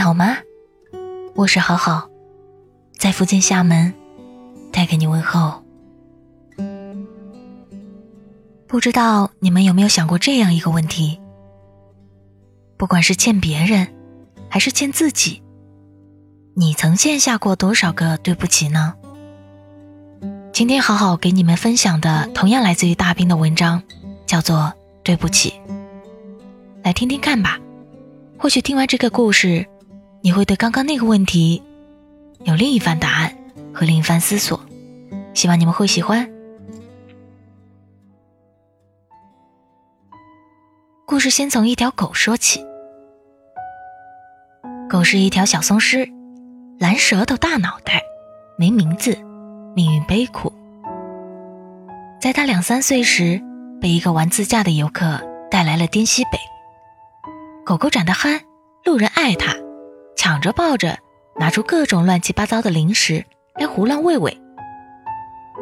好吗？我是好好，在福建厦门，带给你问候。不知道你们有没有想过这样一个问题：不管是欠别人，还是欠自己，你曾欠下过多少个对不起呢？今天好好给你们分享的，同样来自于大兵的文章，叫做《对不起》。来听听看吧，或许听完这个故事，你会对刚刚那个问题有另一番答案和另一番思索。希望你们会喜欢。故事先从一条狗说起。狗是一条小松狮，蓝舌头、大脑袋，没名字，命运悲苦。在它两三岁时，被一个玩自驾的游客带来了滇西北。狗狗长得憨，路人爱它，抢着抱着，拿出各种乱七八糟的零食来胡乱喂喂。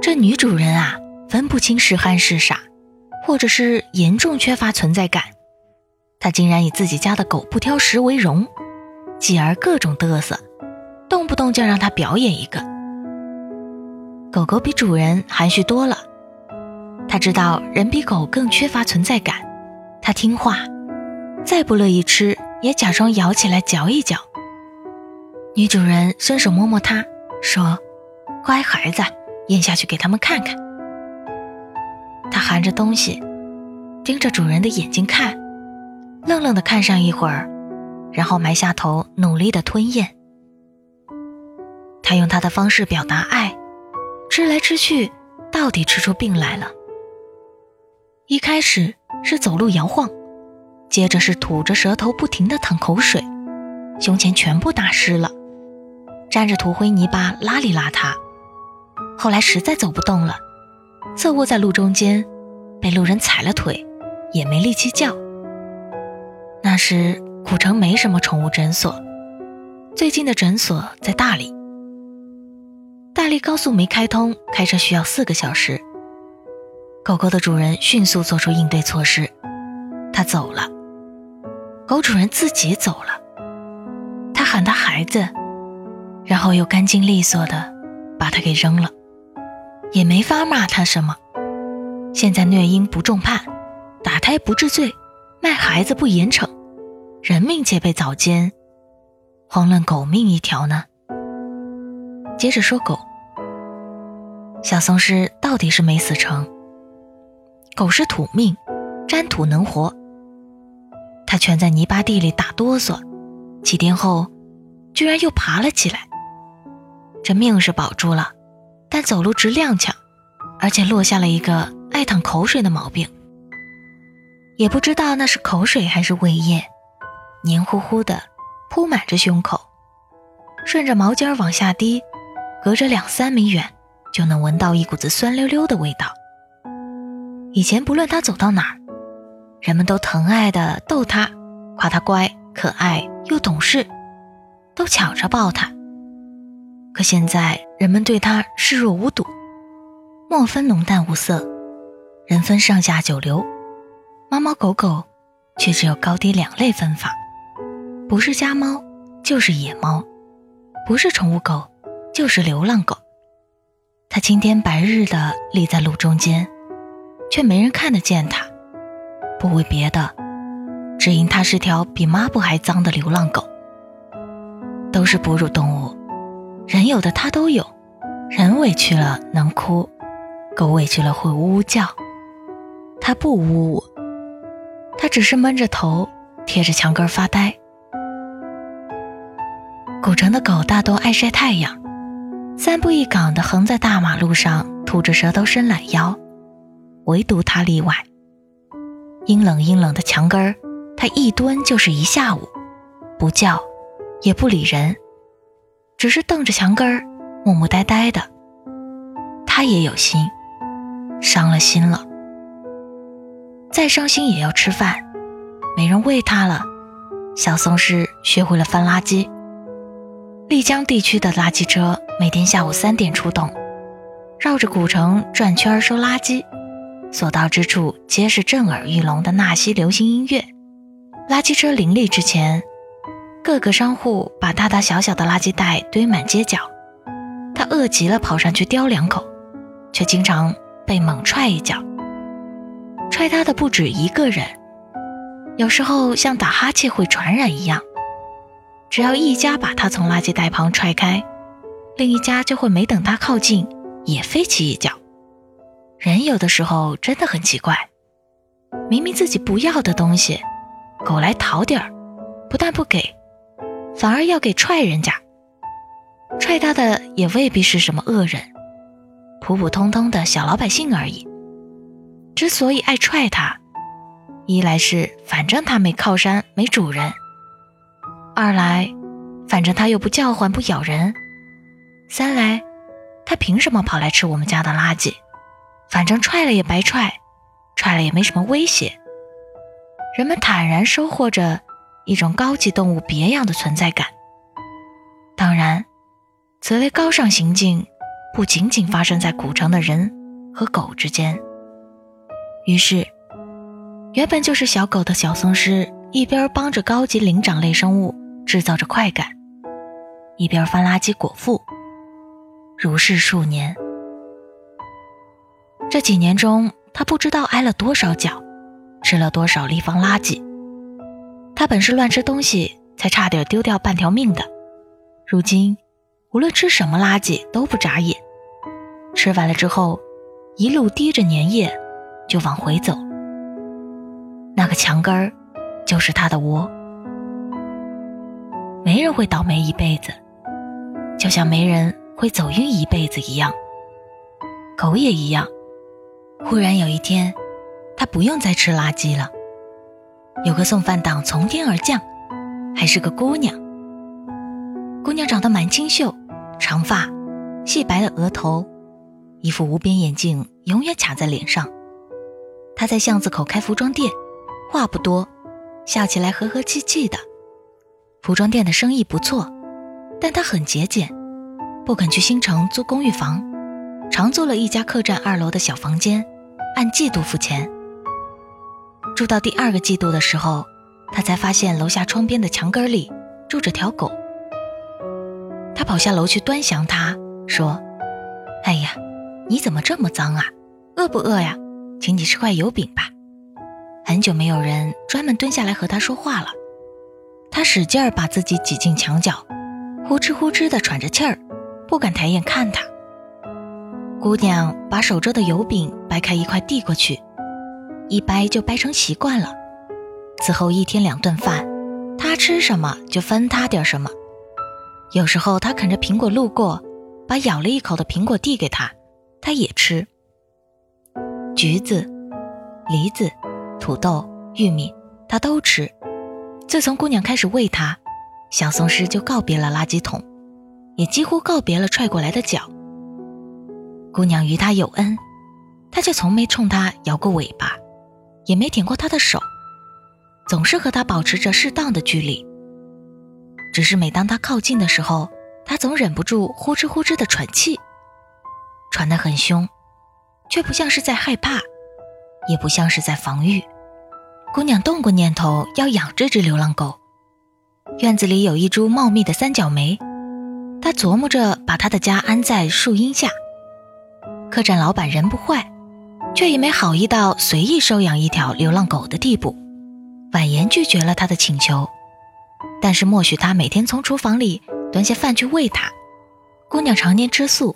这女主人啊，分不清是憨是傻，或者是严重缺乏存在感，她竟然以自己家的狗不挑食为荣，继而各种嘚瑟，动不动就让它表演一个。狗狗比主人含蓄多了，它知道人比狗更缺乏存在感，它听话。再不乐意吃，也假装咬起来嚼一嚼。女主人伸手摸摸它，说：“乖孩子，咽下去给他们看看。”它含着东西，盯着主人的眼睛看，愣愣的看上一会儿，然后埋下头，努力的吞咽。它用它的方式表达爱，吃来吃去，到底吃出病来了。一开始是走路摇晃。接着是吐着舌头，不停地淌口水，胸前全部打湿了，沾着土灰泥巴，邋里邋遢。后来实在走不动了，侧卧在路中间，被路人踩了腿，也没力气叫。那时古城没什么宠物诊所，最近的诊所在大理。大理高速没开通，开车需要四个小时。狗狗的主人迅速做出应对措施，他走了。狗主人自己走了，他喊他孩子，然后又干净利索的把他给扔了，也没法骂他什么。现在虐婴不重判，打胎不治罪，卖孩子不严惩，人命皆被早奸，遑论狗命一条呢？接着说狗，小松狮到底是没死成。狗是土命，沾土能活。他蜷在泥巴地里打哆嗦，几天后，居然又爬了起来。这命是保住了，但走路直踉跄，而且落下了一个爱淌口水的毛病。也不知道那是口水还是胃液，黏糊糊的铺满着胸口，顺着毛尖往下滴，隔着两三米远就能闻到一股子酸溜溜的味道。以前不论他走到哪儿。人们都疼爱的逗他，夸他乖、可爱又懂事，都抢着抱他。可现在人们对他视若无睹，莫分浓淡无色，人分上下九流，猫猫狗狗却只有高低两类分法，不是家猫就是野猫，不是宠物狗就是流浪狗。它青天白日的立在路中间，却没人看得见它。不为别的，只因它是条比抹布还脏的流浪狗。都是哺乳动物，人有的它都有。人委屈了能哭，狗委屈了会呜呜叫。它不呜呜，它只是闷着头贴着墙根发呆。古城的狗大多爱晒太阳，三步一岗的横在大马路上，吐着舌头伸懒腰，唯独它例外。阴冷阴冷的墙根儿，它一蹲就是一下午，不叫，也不理人，只是瞪着墙根儿，木木呆呆的。他也有心，伤了心了。再伤心也要吃饭，没人喂他了。小松狮学会了翻垃圾。丽江地区的垃圾车每天下午三点出动，绕着古城转圈收垃圾。所到之处皆是震耳欲聋的纳西流行音乐。垃圾车林立之前，各个商户把大大小小的垃圾袋堆满街角，他饿极了，跑上去叼两口，却经常被猛踹一脚。踹他的不止一个人，有时候像打哈欠会传染一样，只要一家把他从垃圾袋旁踹开，另一家就会没等他靠近，也飞起一脚。人有的时候真的很奇怪，明明自己不要的东西，狗来讨点儿，不但不给。反而要给踹人家，踹他的也未必是什么恶人，普普通通的小老百姓而已。之所以爱踹他，一来是反正他没靠山没主人，二来反正他又不叫唤不咬人，三来他凭什么跑来吃我们家的垃圾？反正踹了也白踹，踹了也没什么威胁。人们坦然收获着。一种高级动物别样的存在感。当然，此类高尚行径不仅仅发生在古城的人和狗之间。于是，原本就是小狗的小松狮一边帮着高级灵长类生物制造着快感，一边翻垃圾果腹。如是数年，这几年中，他不知道挨了多少脚，吃了多少立方垃圾。他本是乱吃东西，才差点丢掉半条命的。如今，无论吃什么垃圾都不眨眼，吃完了之后，一路滴着粘液就往回走。那个墙根儿，就是他的窝。没人会倒霉一辈子，就像没人会走运一辈子一样。狗也一样。忽然有一天，它不用再吃垃圾了。有个送饭党从天而降，还是个姑娘。姑娘长得蛮清秀，长发，细白的额头，一副无边眼镜永远卡在脸上。她在巷子口开服装店，话不多，笑起来和和气气的。服装店的生意不错，但她很节俭，不肯去新城租公寓房，常租了一家客栈二楼的小房间，按季度付钱。住到第二个季度的时候，他才发现楼下窗边的墙根里住着条狗。他跑下楼去端详它，说：“哎呀，你怎么这么脏啊？饿不饿呀？请你吃块油饼吧。”很久没有人专门蹲下来和他说话了。他使劲儿把自己挤进墙角，呼哧呼哧地喘着气儿，不敢抬眼看他。姑娘把手中的油饼掰开一块递过去。一掰就掰成习惯了，此后一天两顿饭，他吃什么就分他点什么。有时候他啃着苹果路过，把咬了一口的苹果递给他，他也吃。橘子、梨子、土豆、玉米，他都吃。自从姑娘开始喂他，小松狮就告别了垃圾桶，也几乎告别了踹过来的脚。姑娘与他有恩，他却从没冲他摇过尾巴。也没舔过他的手，总是和他保持着适当的距离。只是每当他靠近的时候，他总忍不住呼哧呼哧的喘气，喘得很凶，却不像是在害怕，也不像是在防御。姑娘动过念头要养这只流浪狗，院子里有一株茂密的三角梅，她琢磨着把她的家安在树荫下。客栈老板人不坏。却也没好意到随意收养一条流浪狗的地步，婉言拒绝了他的请求，但是默许他每天从厨房里端些饭去喂它。姑娘常年吃素，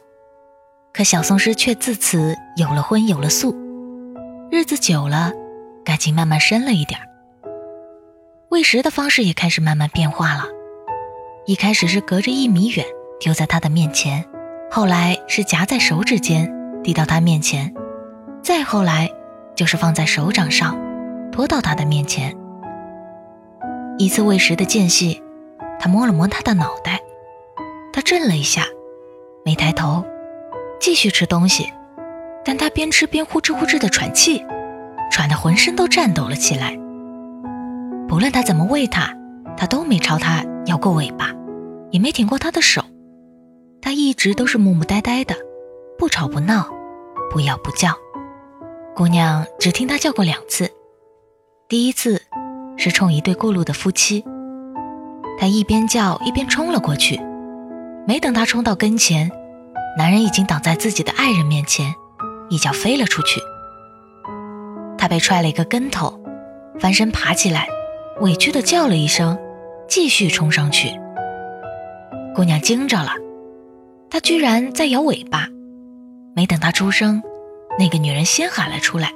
可小松狮却自此有了荤有了素，日子久了，感情慢慢深了一点儿喂食的方式也开始慢慢变化了，一开始是隔着一米远丢在他的面前，后来是夹在手指间递到他面前。再后来，就是放在手掌上，拖到他的面前。一次喂食的间隙，他摸了摸他的脑袋，他震了一下，没抬头，继续吃东西。但他边吃边呼哧呼哧的喘气，喘得浑身都颤抖了起来。不论他怎么喂他，他都没朝他摇过尾巴，也没舔过他的手。他一直都是木木呆呆的，不吵不闹，不咬不叫。姑娘只听他叫过两次，第一次是冲一对过路的夫妻，他一边叫一边冲了过去。没等他冲到跟前，男人已经挡在自己的爱人面前，一脚飞了出去。他被踹了一个跟头，翻身爬起来，委屈的叫了一声，继续冲上去。姑娘惊着了，他居然在摇尾巴。没等他出声，那个女人先喊了出来：“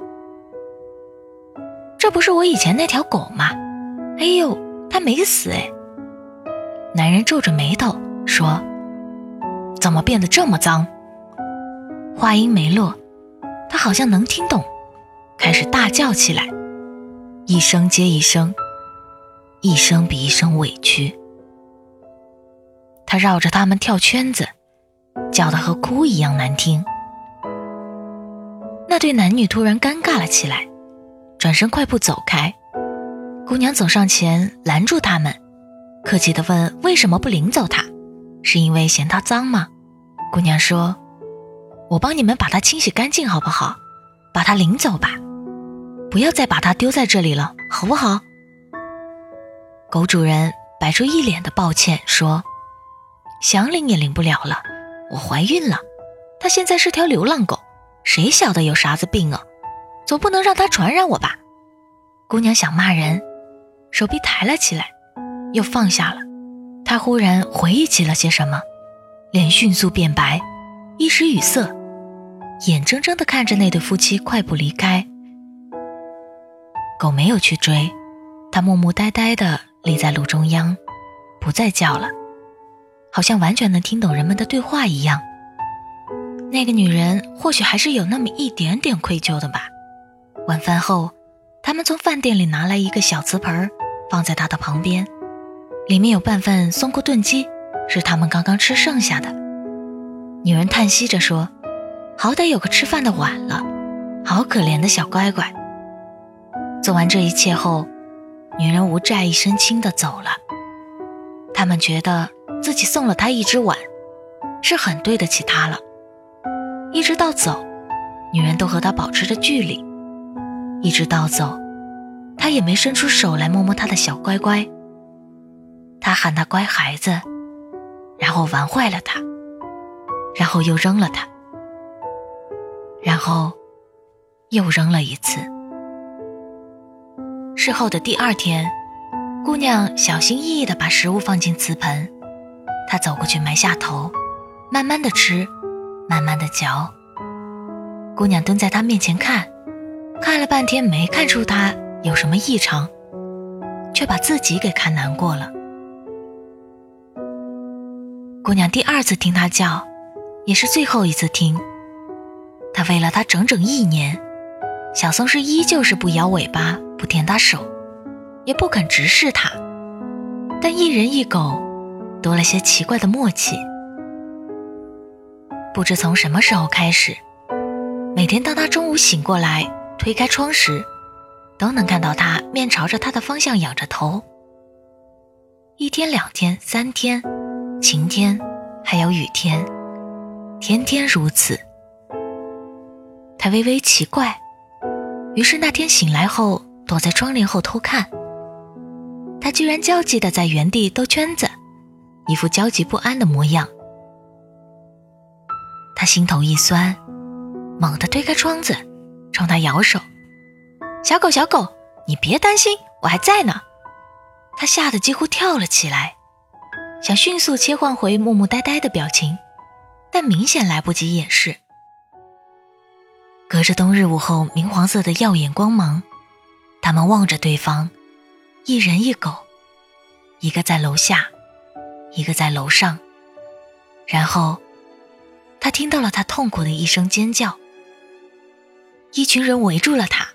这不是我以前那条狗吗？哎呦，它没死哎！”男人皱着眉头说：“怎么变得这么脏？”话音没落，他好像能听懂，开始大叫起来，一声接一声，一声比一声委屈。他绕着他们跳圈子，叫得和哭一样难听。那对男女突然尴尬了起来，转身快步走开。姑娘走上前拦住他们，客气地问：“为什么不领走他？是因为嫌他脏吗？”姑娘说：“我帮你们把它清洗干净，好不好？把它领走吧，不要再把它丢在这里了，好不好？”狗主人摆出一脸的抱歉说。想领也领不了了，我怀孕了，它现在是条流浪狗，谁晓得有啥子病啊？总不能让它传染我吧？姑娘想骂人，手臂抬了起来，又放下了。她忽然回忆起了些什么，脸迅速变白，一时语塞，眼睁睁地看着那对夫妻快步离开。狗没有去追，它木木呆呆地立在路中央，不再叫了。好像完全能听懂人们的对话一样。那个女人或许还是有那么一点点愧疚的吧。晚饭后，他们从饭店里拿来一个小瓷盆，放在她的旁边，里面有半份松菇炖鸡，是他们刚刚吃剩下的。女人叹息着说：“好歹有个吃饭的碗了，好可怜的小乖乖。”做完这一切后，女人无债一身轻的走了。他们觉得。自己送了他一只碗，是很对得起他了。一直到走，女人都和他保持着距离。一直到走，他也没伸出手来摸摸他的小乖乖。他喊他乖孩子，然后玩坏了他，然后又扔了他，然后又扔了一次。事后的第二天，姑娘小心翼翼地把食物放进瓷盆。她走过去，埋下头，慢慢的吃，慢慢的嚼。姑娘蹲在他面前看，看了半天没看出他有什么异常，却把自己给看难过了。姑娘第二次听他叫，也是最后一次听。他喂了他整整一年，小松狮依旧是不摇尾巴，不舔他手，也不肯直视他，但一人一狗。多了些奇怪的默契。不知从什么时候开始，每天当他中午醒过来推开窗时，都能看到他面朝着他的方向仰着头。一天、两天、三天，晴天还有雨天，天天如此。他微微奇怪，于是那天醒来后躲在窗帘后偷看，他居然焦急地在原地兜圈子。一副焦急不安的模样，他心头一酸，猛地推开窗子，冲他摇手：“小狗，小狗，你别担心，我还在呢。”他吓得几乎跳了起来，想迅速切换回木木呆呆的表情，但明显来不及掩饰。隔着冬日午后明黄色的耀眼光芒，他们望着对方，一人一狗，一个在楼下。一个在楼上，然后，他听到了他痛苦的一声尖叫。一群人围住了他，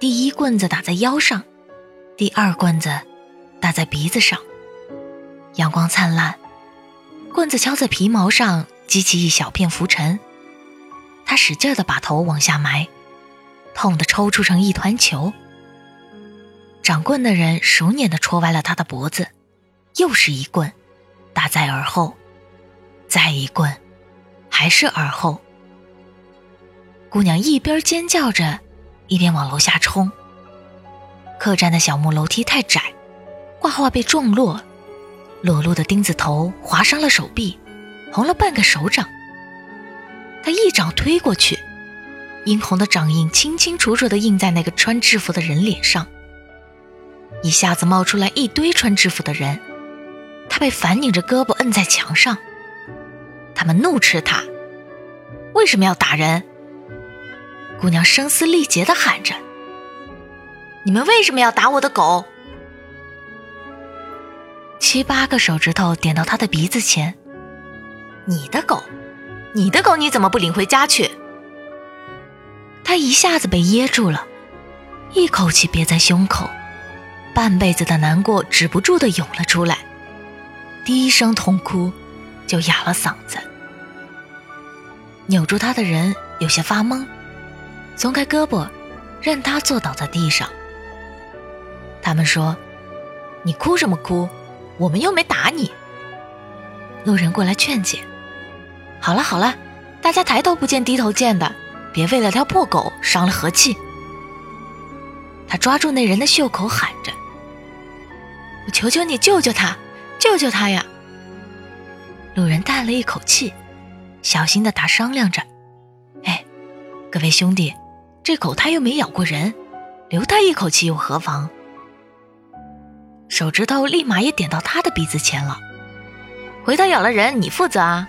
第一棍子打在腰上，第二棍子打在鼻子上。阳光灿烂，棍子敲在皮毛上，激起一小片浮尘。他使劲的把头往下埋，痛得抽搐成一团球。掌棍的人熟练的戳歪了他的脖子，又是一棍。打在耳后，再一棍，还是耳后。姑娘一边尖叫着，一边往楼下冲。客栈的小木楼梯太窄，挂画被撞落，裸露的钉子头划伤了手臂，红了半个手掌。他一掌推过去，殷红的掌印清清楚楚地印在那个穿制服的人脸上。一下子冒出来一堆穿制服的人，他被反拧着胳膊摁在墙上。他们怒斥他：“为什么要打人？”姑娘声嘶力竭地喊着：“你们为什么要打我的狗？”七八个手指头点到他的鼻子前：“你的狗，你的狗，你怎么不领回家去？”他一下子被噎住了，一口气憋在胸口。半辈子的难过止不住的涌了出来，第一声痛哭就哑了嗓子。扭住他的人有些发懵，松开胳膊，任他坐倒在地上。他们说：“你哭什么哭？我们又没打你。”路人过来劝解：“好了好了，大家抬头不见低头见的，别为了条破狗伤了和气。”他抓住那人的袖口喊着。我求求你救救他，救救他呀！路人叹了一口气，小心的打商量着：“哎，各位兄弟，这狗它又没咬过人，留它一口气又何妨？”手指头立马也点到他的鼻子前了。回头咬了人，你负责啊！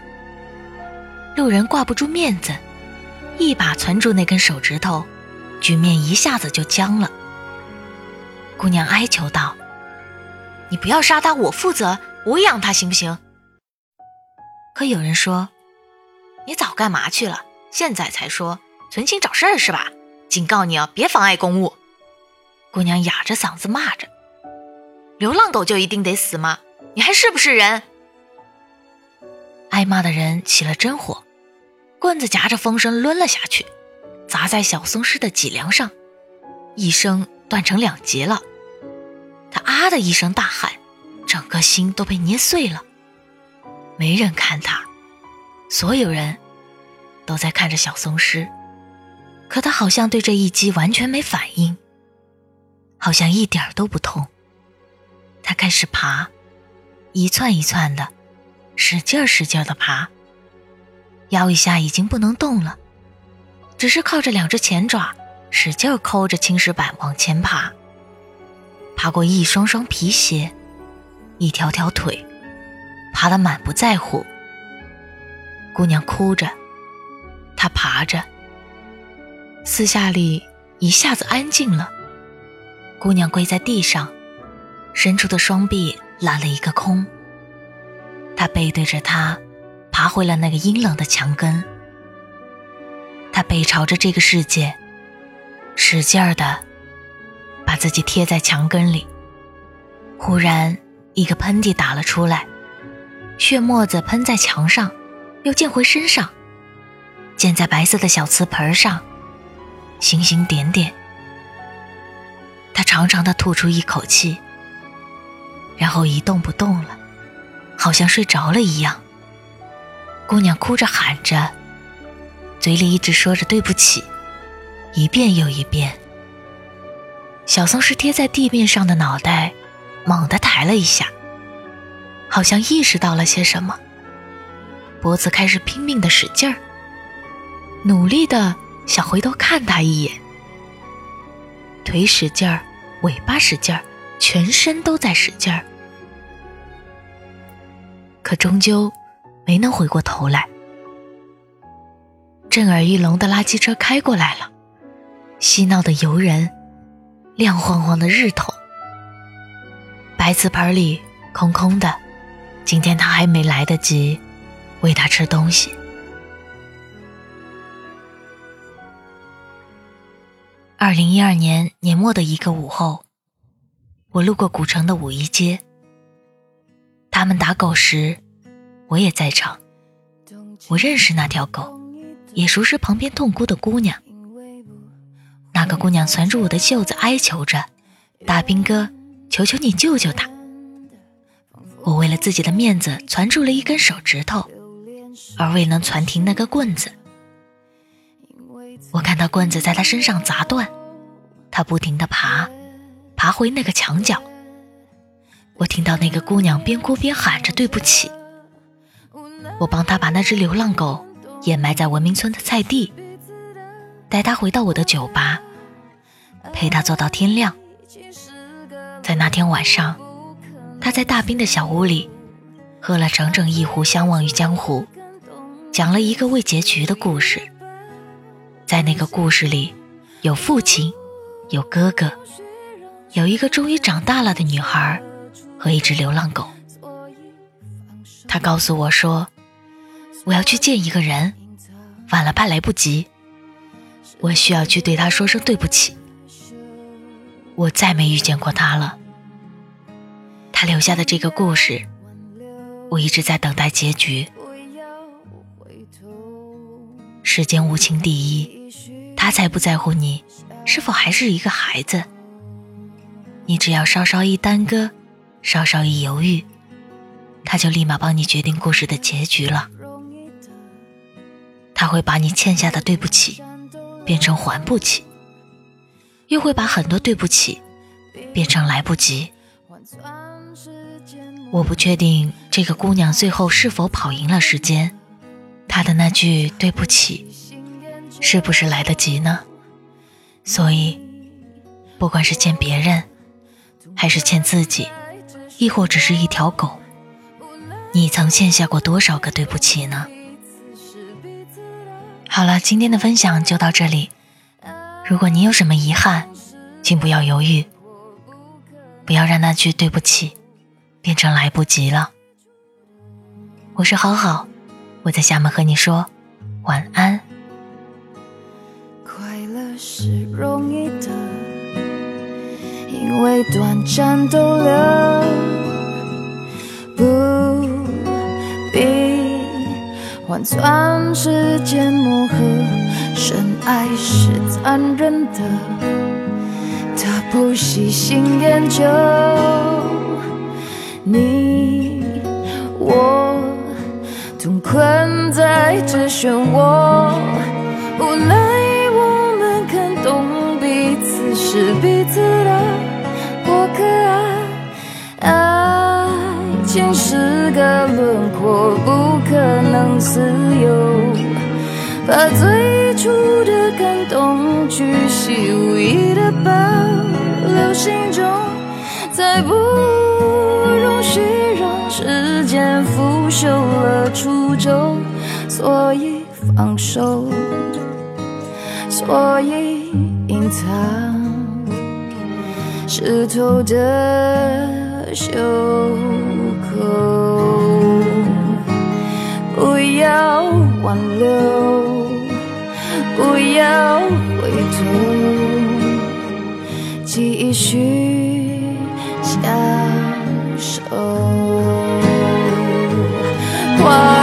路人挂不住面子，一把攥住那根手指头，局面一下子就僵了。姑娘哀求道。你不要杀他，我负责，我养他行不行？可有人说，你早干嘛去了？现在才说，存心找事儿是吧？警告你啊，别妨碍公务！姑娘哑着嗓子骂着：“流浪狗就一定得死吗？你还是不是人？”挨骂的人起了真火，棍子夹着风声抡了下去，砸在小松狮的脊梁上，一声断成两截了。他啊的一声大喊，整个心都被捏碎了。没人看他，所有人都在看着小松狮，可他好像对这一击完全没反应，好像一点都不痛。他开始爬，一窜一窜的，使劲使劲的爬。腰一下已经不能动了，只是靠着两只前爪，使劲抠着青石板往前爬。爬过一双双皮鞋，一条条腿，爬得满不在乎。姑娘哭着，她爬着。四下里一下子安静了。姑娘跪在地上，伸出的双臂揽了一个空。她背对着他，爬回了那个阴冷的墙根。她背朝着这个世界，使劲儿的。把自己贴在墙根里，忽然一个喷嚏打了出来，血沫子喷在墙上，又溅回身上，溅在白色的小瓷盆上，星星点点。他长长的吐出一口气，然后一动不动了，好像睡着了一样。姑娘哭着喊着，嘴里一直说着对不起，一遍又一遍。小松狮贴在地面上的脑袋猛地抬了一下，好像意识到了些什么，脖子开始拼命的使劲儿，努力的想回头看他一眼，腿使劲儿，尾巴使劲儿，全身都在使劲儿，可终究没能回过头来。震耳欲聋的垃圾车开过来了，嬉闹的游人。亮晃晃的日头，白瓷盆里空空的。今天他还没来得及喂它吃东西。二零一二年年末的一个午后，我路过古城的五一街，他们打狗时，我也在场。我认识那条狗，也熟识旁边痛哭的姑娘。那个姑娘攥住我的袖子，哀求着：“大兵哥，求求你救救她！”我为了自己的面子，攥住了一根手指头，而未能攥停那个棍子。我看到棍子在他身上砸断，他不停地爬，爬回那个墙角。我听到那个姑娘边哭边喊着对不起。我帮她把那只流浪狗掩埋在文明村的菜地，带她回到我的酒吧，陪她坐到天亮。在那天晚上，她在大兵的小屋里喝了整整一壶《相忘于江湖》，讲了一个未结局的故事。在那个故事里，有父亲，有哥哥，有一个终于长大了的女孩和一只流浪狗。他告诉我说：“我要去见一个人，晚了怕来不及。我需要去对他说声对不起。我再没遇见过他了。他留下的这个故事，我一直在等待结局。”世间无情第一，他才不在乎你是否还是一个孩子。你只要稍稍一耽搁，稍稍一犹豫，他就立马帮你决定故事的结局了。他会把你欠下的对不起变成还不起，又会把很多对不起变成来不及。我不确定这个姑娘最后是否跑赢了时间。他的那句对不起，是不是来得及呢？所以，不管是欠别人，还是欠自己，亦或只是一条狗，你曾欠下过多少个对不起呢？好了，今天的分享就到这里。如果你有什么遗憾，请不要犹豫，不要让那句对不起变成来不及了。我是好好。我在厦门和你说晚安。快乐是容易的，因为短暂逗留，不必换算时间磨合。深爱是残忍的，他不喜新厌旧你我。总困在这漩涡，无奈我们看懂彼此是彼此的过客啊！爱情是个轮廓，不可能自由，把最初的感动巨细无遗的保留心中，再不了。初衷，所以放手，所以隐藏湿透的袖口。不要挽留，不要回头，继续相守。从